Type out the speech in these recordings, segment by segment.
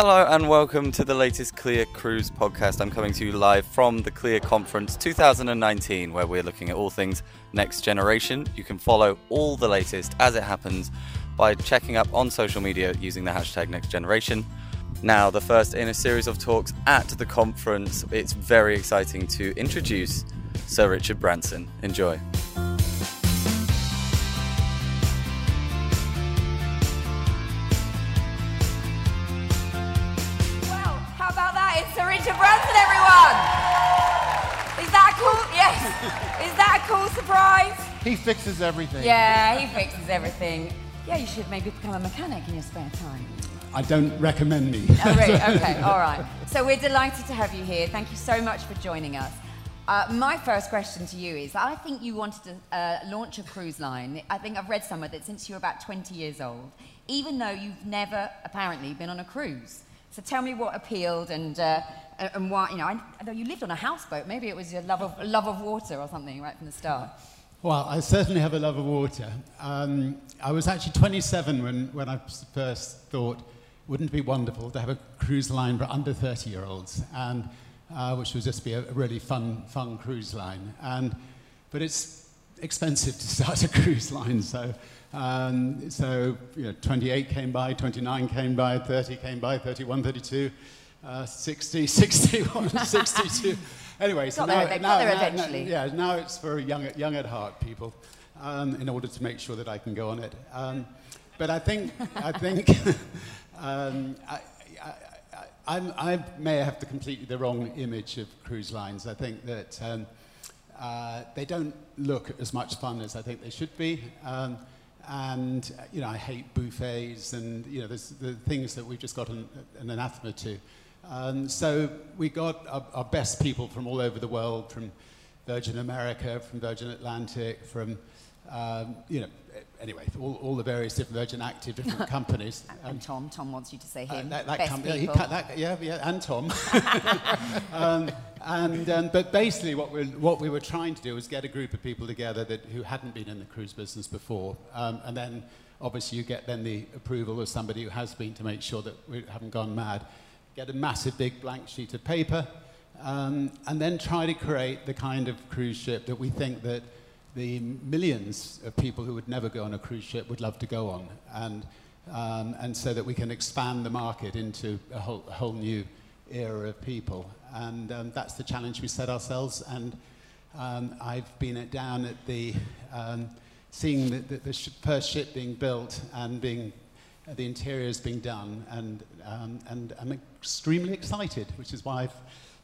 Hello and welcome to the latest CLIA Cruise podcast. I'm coming to you live from the CLIA Conference 2019, where we're looking at all things next generation. You can follow all the latest as it happens by checking up on social media using the hashtag next generation. Now, the first in a series of talks at the conference, it's very exciting to introduce Sir Richard Branson. Enjoy. Is that a cool surprise? He fixes everything. Yeah, he fixes everything. Yeah, you should maybe become a mechanic in your spare time. I don't recommend me. Oh, really? Okay, all right. So we're delighted to have you here. Thank you so much for joining us. Uh, my first question to you is I think you wanted to uh, launch a cruise line. I think I've read somewhere that since you were about 20 years old, even though you've never apparently been on a cruise. So tell me what appealed and, uh, and and why, you know, I, you lived on a houseboat. Maybe it was your love of, love of water or something right from the start. Well, I certainly have a love of water. Um, I was actually 27 when, when I first thought, wouldn't it be wonderful to have a cruise line for under 30 year olds, and uh, which would just be a, a really fun, fun cruise line. And, but it's expensive to start a cruise line, so, um, so you know, 28 came by, 29 came by, 30 came by, 31, 32. Uh, 60, 61, 62. Anyway, so Got there now, now, now- now- yeah, now it's for young, young at heart people, um, in order to make sure that I can go on it. Um, but I think, I think, um, I, I, I, I'm- I may have the completely the wrong image of cruise lines. I think that um, uh, they don't look as much fun as I think they should be. Um, and you know, I hate buffets, and you know, there's the things that we've just got an, an anathema to. Um, so we got our, our best people from all over the world, from Virgin America, from Virgin Atlantic, from um, you know, anyway, all, all the various different Virgin Active different companies. And Tom, Tom wants you to say Uh, him. that, that Best com- he people. cut that, yeah, yeah, and Tom. um, and, um, but basically, what, we're, what we were trying to do was get a group of people together that, who hadn't been in the cruise business before. Um, and then, obviously, you get then the approval of somebody who has been to make sure that we haven't gone mad. Get a massive big blank sheet of paper, um, and then try to create the kind of cruise ship that we think that the millions of people who would never go on a cruise ship would love to go on. And um, and so that we can expand the market into a whole, a whole new era of people. And um, that's the challenge we set ourselves. And um, I've been at, down at the, um, seeing the, the, the sh- first ship being built and being, the interiors being done. And, um, and I'm extremely excited, which is why I've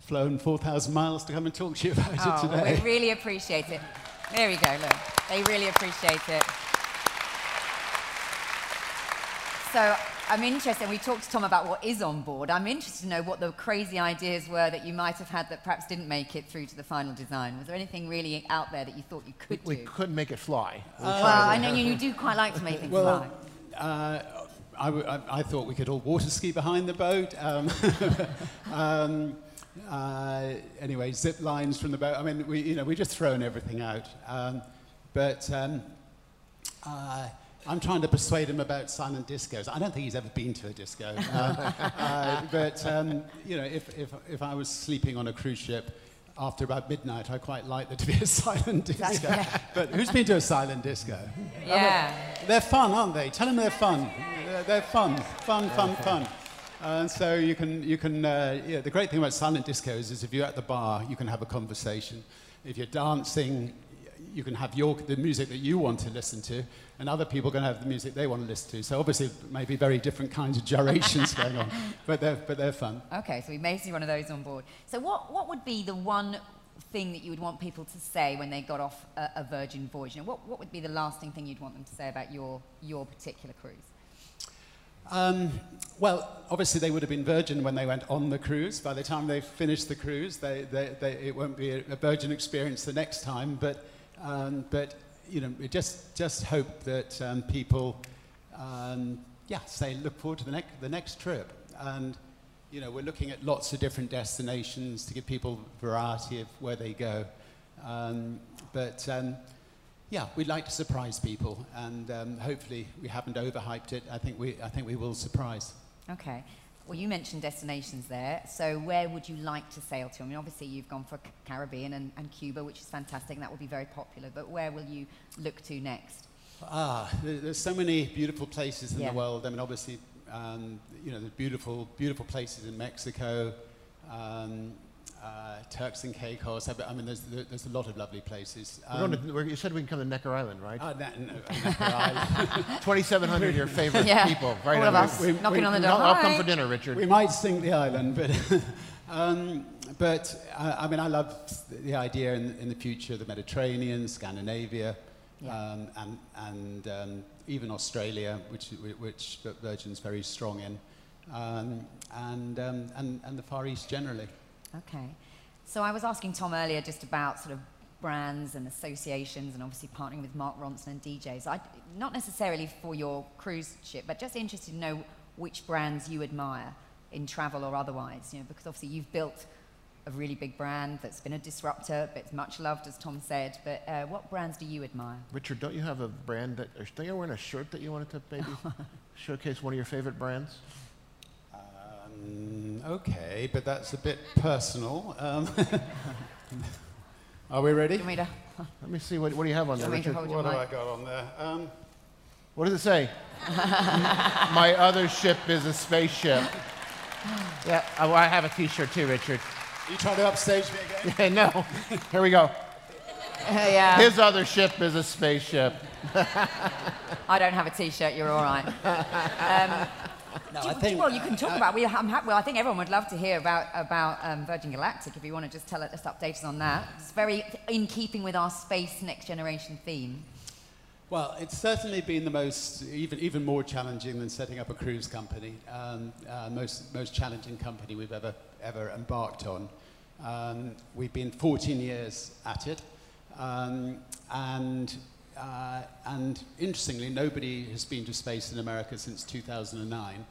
flown 4,000 miles to come and talk to you about Oh, it well, today. we really appreciate it. There we go, look. They really appreciate it. So I'm interested, we talked to Tom about what is on board. I'm interested to know what the crazy ideas were that you might have had that perhaps didn't make it through to the final design. Was there anything really out there that you thought you could We do? We couldn't make it fly. We well, I know you, you do quite like to make things Well, fly. uh, I, w- I- I thought we could all water ski behind the boat. Um, um, uh, anyway, zip lines from the boat. I mean, we, you know, we're just throwing everything out. Um, but um, uh, I'm trying to persuade him about silent discos. I don't think he's ever been to a disco. Uh, uh, but, um, you know, if, if, if I was sleeping on a cruise ship after about midnight, I quite like there to be a silent disco. but who's been to a silent disco? Yeah. They're fun, aren't they? Tell them they're fun. They're, fun, fun, fun, fun. And so you can, you can uh, yeah, the great thing about silent discos is if you're at the bar, you can have a conversation. If you're dancing, you can have your, the music that you want to listen to, and other people can have the music they want to listen to. So obviously, maybe very different kinds of gyrations going on, but they're, but they're fun. Okay, so we may see one of those on board. So what, what would be the one thing that you would want people to say when they got off a, a Virgin voyage? You know, what, what would be the lasting thing you'd want them to say about your, your particular cruise? Um, well, obviously they would have been virgin when they went on the cruise. By the time they finished the cruise, they, they, they, it won't be a, virgin experience the next time. But, um, but you know, we just, just hope that um, people, um, yeah, say look forward to the, next the next trip. And, you know, we're looking at lots of different destinations to give people variety of where they go. Um, but um, yeah, we'd like to surprise people, and um, hopefully we haven't overhyped it. I think we, I think we will surprise. Okay. Well, you mentioned destinations there. So, where would you like to sail to? I mean, obviously, you've gone for Caribbean and, and Cuba, which is fantastic, and that will be very popular. But where will you look to next? Ah, there's so many beautiful places in Yeah. the world. I mean, obviously, um, you know, there's beautiful, beautiful places in Mexico, um, uh, Turks and Caicos. I mean, there's, there's a lot of lovely places. We're Um, to, you said we can come to Necker Island, right? na- no, Necker Island. 2,700 of your favorite Yeah. people, right? All of us we- knocking we- on the door. I'll, I'll come for dinner, Richard. we might sink the island, but, um, but uh, I mean, I love the idea in, in the future, the Mediterranean, Scandinavia, Yeah. um, and, and um, even Australia, which, which Virgin's very strong in, um, and, um, and, and the Far East generally. Okay. So I was asking Tom earlier just about sort of brands and associations and obviously partnering with Mark Ronson and DJs. I, not necessarily for your cruise ship, but just interested to know which brands you admire in travel or otherwise, you know, because obviously you've built a really big brand that's been a disruptor, but it's much loved, as Tom said. But uh, what brands do you admire? Richard, don't you have a brand that, don't you wearing a shirt that you wanted to maybe showcase one of your favorite brands? Um, okay, but that's a bit personal. Um, are we ready? Do you want me to, Let me see, what, what do you have on do there, you want me to Richard? What have I got on there? Um, What does it say? My other ship is a spaceship. Yeah, oh, I have a T-shirt too, Richard. you trying to upstage me again? no, here we go. yeah. His other ship is a spaceship. I don't have a T-shirt. You're all right. Um, No, do I think. well, you can talk about. We, I'm happy, well, I think everyone would love to hear about about um, Virgin Galactic. If you want to just tell us, just update us on that. It's very in keeping with our space next generation theme. Well, it's certainly been the most, even, even more challenging than setting up a cruise company. Um, uh, most, most challenging company we've ever, ever embarked on. Um, we've been 14 years at it. Um, and, uh, and interestingly, nobody has been to space in America since 2009.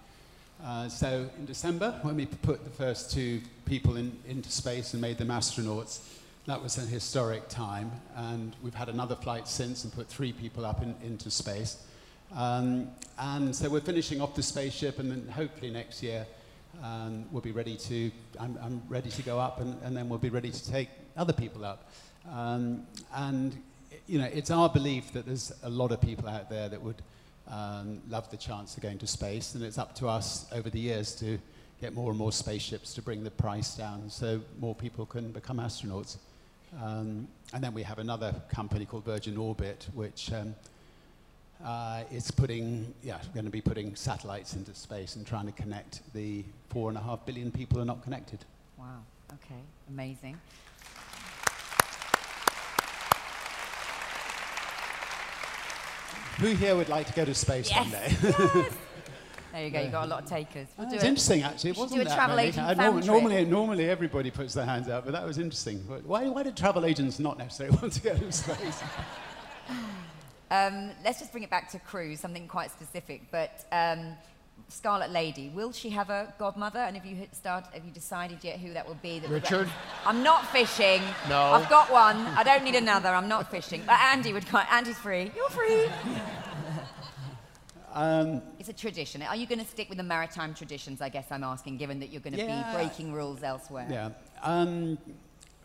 Uh, so in December, when we put the first two people in, into space and made them astronauts, that was an historic time. And we've had another flight since and put three people up in, into space. Um, and so we're finishing off the spaceship, and then hopefully next year um, we'll be ready to. I'm, I'm ready to go up, and, and then we'll be ready to take other people up. Um, and you know, it's our belief that there's a lot of people out there that would um, love the chance of going to space, and it's up to us over the years to get more and more spaceships to bring the price down, so more people can become astronauts. Um, and then we have another company called Virgin Orbit, which um, uh, is putting, yeah, going to be putting satellites into space and trying to connect the four and a half billion people who are not connected. Wow. Okay. Amazing. Who here would like to go to space Yes. one day? Yes. There you go. You've got a lot of takers. We'll do It's it. interesting, actually. It wasn't do a that travel many. agent I- fan norm- normally, normally everybody puts their hands out, but that was interesting. Why, why did travel agents not necessarily want to go to space? Um, let's just bring it back to cruise, something quite specific. But um, Scarlet Lady, will she have a godmother? And have you hit start? Have you decided yet who that will be? That would- Richard? I'm not fishing. No. I've got one. I don't need another. I'm not fishing. But Andy would. quite- Andy's free. You're free. Um, It's a tradition. Are you going to stick with the maritime traditions? I guess I'm asking, given that you're going to Yeah. be breaking rules elsewhere. Yeah. Um,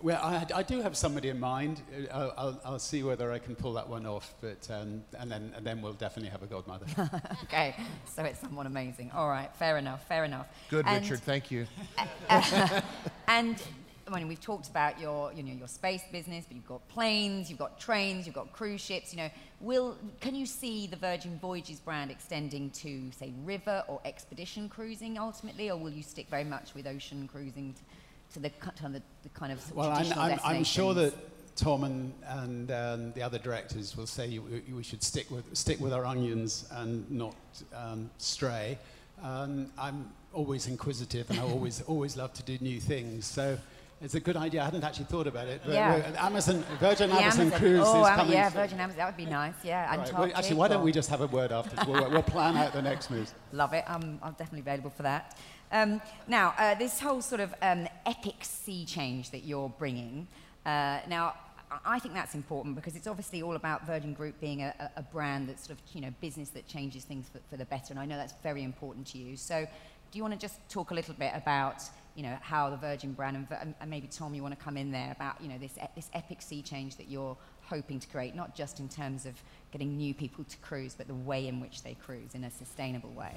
well, I, I do have somebody in mind. Uh, I'll, I'll, I'll see whether I can pull that one off, but um, and then and then we'll definitely have a godmother. Okay. So it's someone amazing. All right. Fair enough. Fair enough. Good, And- Richard. Thank you. And I mean, we've talked about your, you know, your space business, but you've got planes, you've got trains, you've got cruise ships. You know, will can you see the Virgin Voyages brand extending to, say, river or expedition cruising ultimately, or will you stick very much with ocean cruising t- to the, to the, the kind of well, I'm, traditional I'm, I'm sure that? Tom and, and um, the other directors will say we, we should stick with stick with our onions and not um, stray. Um, I'm always inquisitive, and I always always love to do new things. So. It's a good idea. I hadn't actually thought about it. But Yeah. Amazon, Virgin The Amazon, Cruise oh, is coming. yeah. Virgin Amazon. That would be nice. Yeah, Right, well, actually, why don't we just have a word after? We'll, we'll plan out the next move. Love it. I'm, I'm definitely available for that. Um, now, uh, this whole sort of um, epic sea change that you're bringing, uh, now, I- think that's important because it's obviously all about Virgin Group being a, a- brand that's sort of, you know, business that changes things for, for the better. And I know that's very important to you. So do you want to just talk a little bit about you know how the Virgin brand and, and, maybe Tom, you want to come in there about you know this this epic sea change that you're hoping to create, not just in terms of getting new people to cruise, but the way in which they cruise in a sustainable way.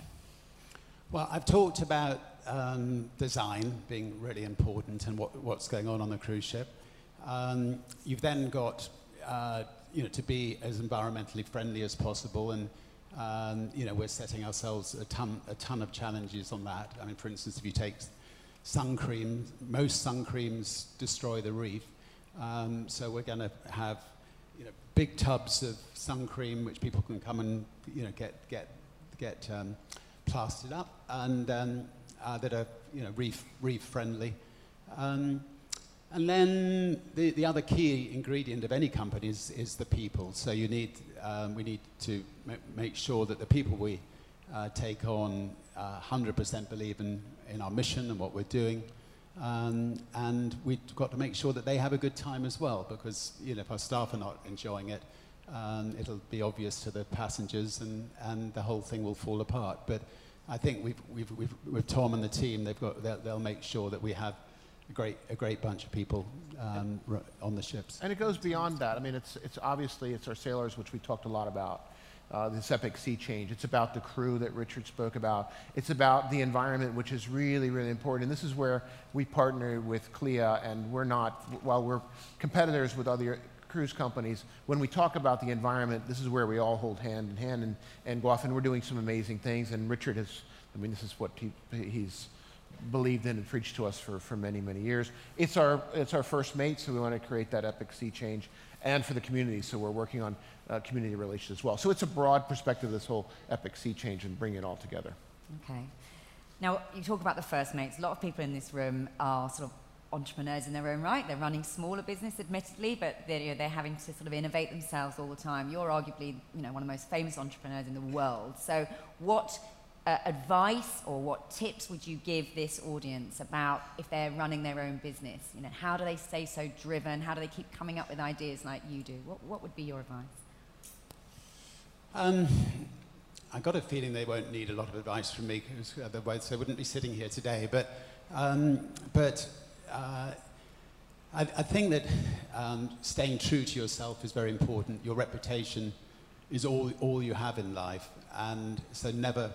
Well, I've talked about um, design being really important and what, what's going on on the cruise ship. Um, you've then got, uh, you know, to be as environmentally friendly as possible, and um, you know, we're setting ourselves a ton, a ton of challenges on that. I mean, for instance, if you take sun cream, most sun creams destroy the reef, um, so we're going to have, you know, big tubs of sun cream which people can come and, you know, get get get um, plastered up and um, uh, that are you know reef reef friendly. Um, and then the, the other key ingredient of any company is, is the people. So you need um, we need to ma- make sure that the people we uh, take on uh, 100% believe in, in our mission and what we're doing. Um, and we've got to make sure that they have a good time as well, because you know, if our staff are not enjoying it, um, it'll be obvious to the passengers and, and the whole thing will fall apart. But I think we've, we've, we've, with Tom and the team, they've got, they'll, they'll make sure that we have a great, a great bunch of people um, on the ships. And it goes beyond that. I mean, it's, it's obviously it's our sailors, which we talked a lot about. Uh, this epic sea change. It's about the crew that Richard spoke about. It's about the environment, which is really, really important. And this is where we partner with CLIA, and we're not, while we're competitors with other cruise companies, when we talk about the environment, this is where we all hold hand in hand and, and go off, and we're doing some amazing things. And Richard has, I mean, this is what he, he's believed in and preached to us for, for many, many years. It's our, it's our first mate, so we want to create that epic sea change. And for the community, so we're working on uh, community relations as well. So it's a broad perspective this whole epic sea change and bring it all together. Okay. Now, you talk about the first mates. A lot of people in this room are sort of entrepreneurs in their own right. They're running smaller business, admittedly, but they're, you know, they're having to sort of innovate themselves all the time. You're arguably, you know, one of the most famous entrepreneurs in the world. So, what uh, advice or what tips would you give this audience about if they're running their own business? You know, how do they stay so driven? How do they keep coming up with ideas like you do? What, what would be your advice? Um, I got a feeling they won't need a lot of advice from me because otherwise they wouldn't be sitting here today. But, um, but uh, I, I think that um, staying true to yourself is very important. Your reputation is all, all you have in life, and so never,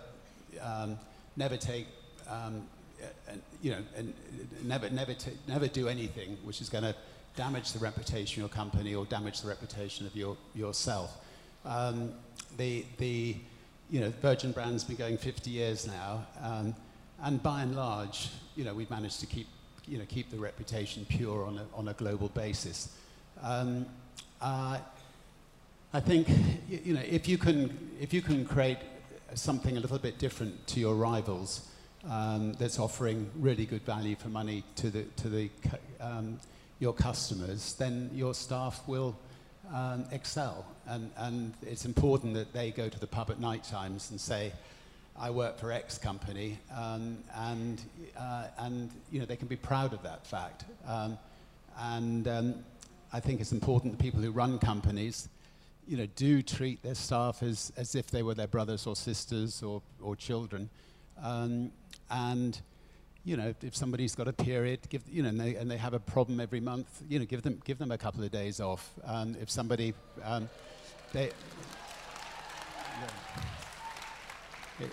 um, never take, um, you know, never, never, never do anything which is going to damage the reputation of your company or damage the reputation of your, yourself. Um, the, the, you know, Virgin brand's been going 50 years now, um, and by and large, you know, we've managed to keep, you know, keep the reputation pure on a, on a global basis. Um, uh, I think, you know, if you can, if you can create something a little bit different to your rivals, um, that's offering really good value for money to the, to the, um, your customers, then your staff will um, excel. And, and it's important that they go to the pub at night times and say, I work for X company, um, and, uh, and you know, they can be proud of that fact. Um, and um, I think it's important that people who run companies you know, do treat their staff as, as if they were their brothers or sisters or, or children. Um, and, you know, if somebody's got a period, give, you know, and they, and they have a problem every month, you know, give them, give them a couple of days off. Um, if somebody, um, they,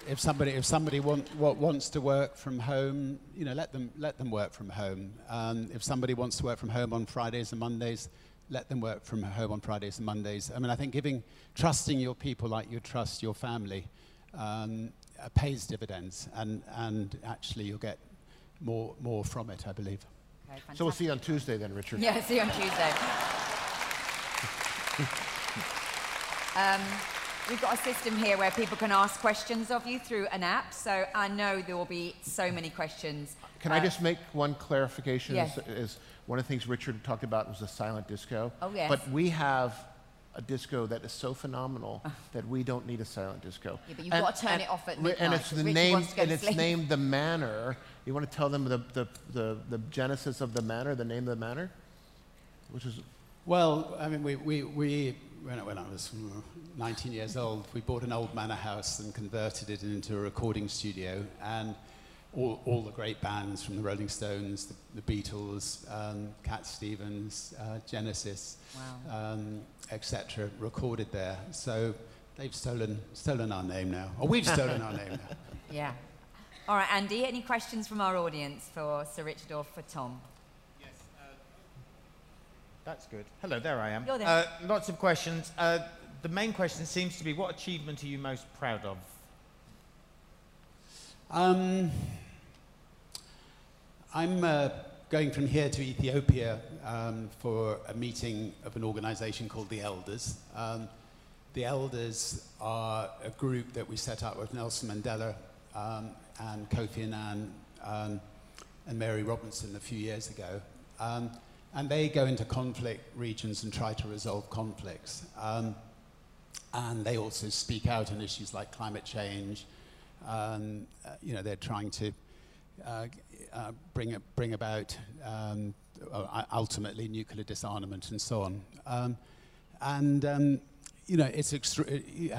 if somebody, if somebody want, wa- wants to work from home, you know, let them, let them work from home. Um, if somebody wants to work from home on Fridays and Mondays, let them work from home on Fridays and Mondays. I mean, I think giving, trusting your people like you trust your family um, uh, pays dividends, and, and actually you'll get more, more from it, I believe. Okay, So we'll see you on Tuesday then, Richard. Yeah, see you on Tuesday. um, we've got a system here where people can ask questions of you through an app, so I know there will be so many questions. Can I Uh, just make one clarification? Yes. Is, is one of the things Richard talked about was a silent disco. Oh, yes. But we have a disco that is so phenomenal that we don't need a silent disco. Yeah, but you've got to turn it off at ri- midnight, And it's 'cause the Richard name, wants to go and it's sleep. named the Manor. You want to tell them the, the, the, the genesis of the Manor, the name of the Manor, which is Well, I mean, we, we, we when, I, when I was mm, 19 years old, we bought an old manor house and converted it into a recording studio. And all, all the great bands from the Rolling Stones, the, the Beatles, um, Cat Stevens, uh, Genesis, Wow. um, etc., recorded there. So they've stolen, stolen our name now, or we've stolen our name now. Yeah. All right, Andy, any questions from our audience for Sir Richard or for Tom? That's good. Hello, there I am. You're there. Uh, lots of questions. Uh, the main question seems to be what achievement are you most proud of? Um, I'm uh, going from here to Ethiopia um, for a meeting of an organization called the Elders. Um, the Elders are a group that we set up with Nelson Mandela um, and Kofi Annan um, and Mary Robinson a few years ago. And they go into conflict regions and try to resolve conflicts. Um, and they also speak out on issues like climate change. Um, uh, you know, they're trying to uh, uh, bring, bring about um, uh, ultimately nuclear disarmament and so on. Um, and um, you know, it's uh,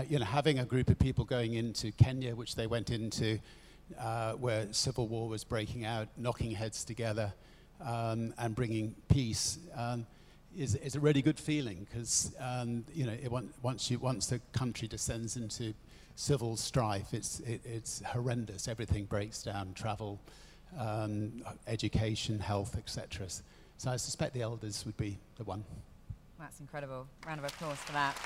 you know having a group of people going into Kenya, which they went into, uh, where civil war was breaking out, knocking heads together, um, and bringing peace. Um, is, is a really good feeling because um, you know on- once you once the country descends into civil strife, it's it, it's horrendous. Everything breaks down: travel, um, education, health, etc. So I suspect the elders would be the one. That's incredible. Round of applause for that.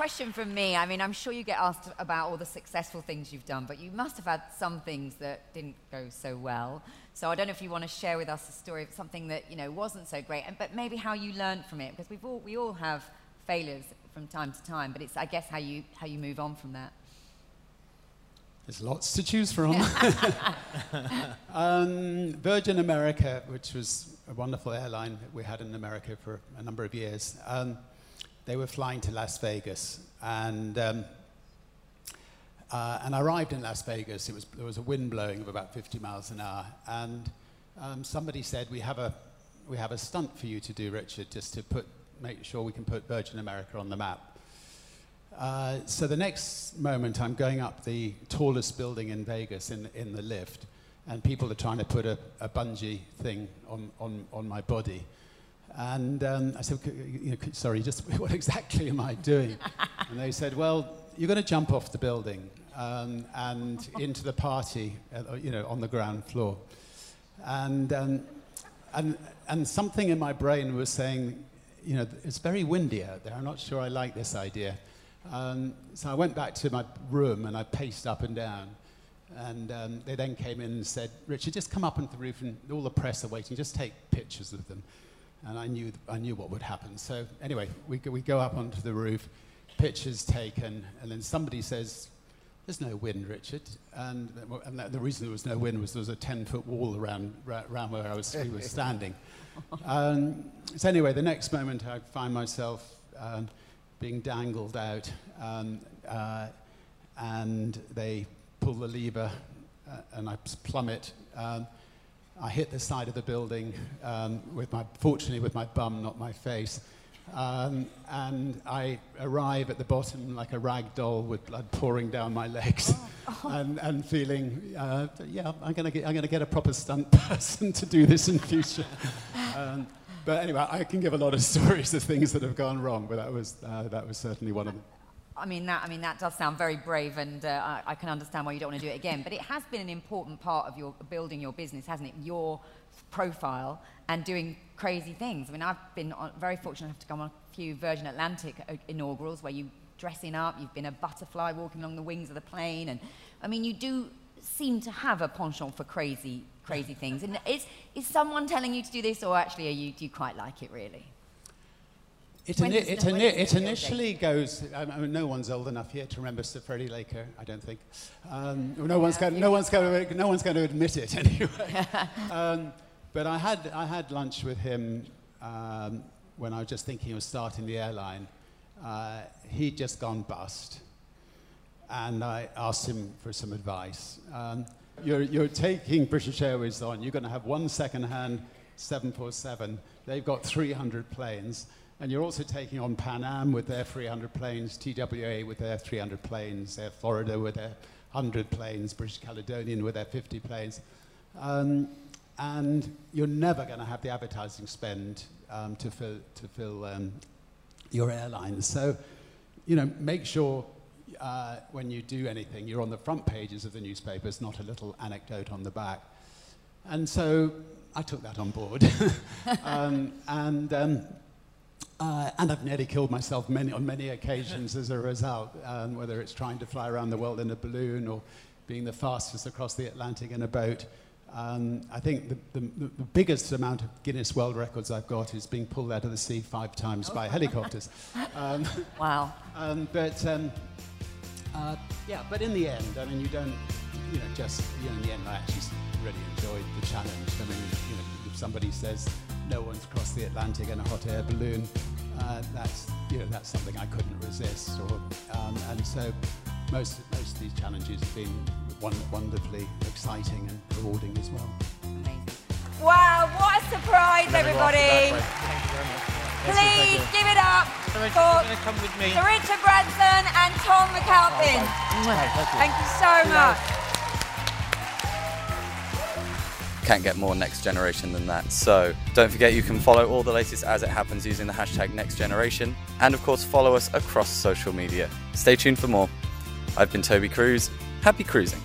Question from me. I mean, I'm sure you get asked about all the successful things you've done, but you must have had some things that didn't go so well. So I don't know if you want to share with us a story of something that you know wasn't so great, and but maybe how you learned from it, because we've all we all have failures from time to time, but it's I guess how you how you move on from that. There's lots to choose from. um, Virgin America, which was a wonderful airline that we had in America for a number of years, um, they were flying to Las Vegas. And, um, uh, and I arrived in Las Vegas. It was, there was a wind blowing of about 50 miles an hour. And um, somebody said, we have, a, we have a stunt for you to do, Richard, just to put, make sure we can put Virgin America on the map. Uh, so the next moment, I'm going up the tallest building in Vegas in, in the lift, and people are trying to put a, a bungee thing on, on, on my body. And um, I said, you know, sorry, just what exactly am I doing? and they said, well, you're going to jump off the building um, and into the party, uh, you know, on the ground floor. And, um, and, and something in my brain was saying, you know, it's very windy out there. I'm not sure I like this idea. Um, so I went back to my room and I paced up and down. And um, they then came in and said, Richard, just come up onto the roof and all the press are waiting. Just take pictures of them. And I knew, I knew what would happen. So anyway, we go, we go up onto the roof, pictures taken, and then somebody says, there's no wind, Richard. And, and that, the reason there was no wind was there was a 10-foot wall around, around where I was, we were standing. Um, so anyway, the next moment I find myself um, being dangled out, um, uh, and they pull the lever, uh, and I plummet. I hit the side of the building um, with my, fortunately, with my bum, not my face. Um, and I arrive at the bottom like a rag doll with blood pouring down my legs, and, and feeling, uh, yeah, I'm going to get, I'm going to get a proper stunt person to do this in future. um, but anyway, I can give a lot of stories of things that have gone wrong, but that was, uh, that was certainly one of them. I mean, that, I mean, that does sound very brave, and uh, I, I can understand why you don't want to do it again. But it has been an important part of your building your business, hasn't it? Your profile and doing crazy things. I mean, I've been on, very fortunate enough to go on a few Virgin Atlantic uh, inaugurals where you dressing up, you've been a butterfly walking along the wings of the plane, and I mean, you do seem to have a penchant for crazy, crazy things. And is, is someone telling you to do this, or actually, are you, do you quite like it really? It, ini- it, ini- it initially goes. I mean, no one's old enough here to remember Sir Freddie Laker. I don't think. Um, no one's going. No one's going. To, no one's going to admit it anyway. um, but I had I had lunch with him um, when I was just thinking of starting the airline. Uh, he'd just gone bust, and I asked him for some advice. Um, you're, you're taking British Airways on. You're going to have one second-hand 747. They've got 300 planes. And you're also taking on Pan Am with their 300 planes, TWA with their 300 planes, Air Florida with their 100 planes, British Caledonian with their 50 planes. Um, and you're never going to have the advertising spend um, to fill, to fill um, your airlines. So, you know, make sure uh, when you do anything, you're on the front pages of the newspapers, not a little anecdote on the back. And so I took that on board. um, and, um, uh, and I've nearly killed myself many, on many occasions as a result, um, whether it's trying to fly around the world in a balloon or being the fastest across the Atlantic in a boat. Um, I think the, the, the, biggest amount of Guinness World Records I've got is being pulled out of the sea five times by helicopters. Um, wow. Um, but um, uh, yeah, but in the end, I mean, you don't, you know, just you know, in the end, I actually really enjoyed the challenge. I mean, you know, if somebody says no one's crossed the Atlantic in a hot air balloon, uh, that's you know that's something I couldn't resist. Or um, and so most most of these challenges have been wonderfully exciting and rewarding as well. Amazing. Wow, what a surprise, everybody. Please give it up for Richard Branson and Tom McAlpin. Oh, thank you so much. Can't get more next generation than that. So don't forget you can follow all the latest as it happens using the hashtag next generation and of course follow us across social media. Stay tuned for more. I've been Toby Cruz. Happy cruising.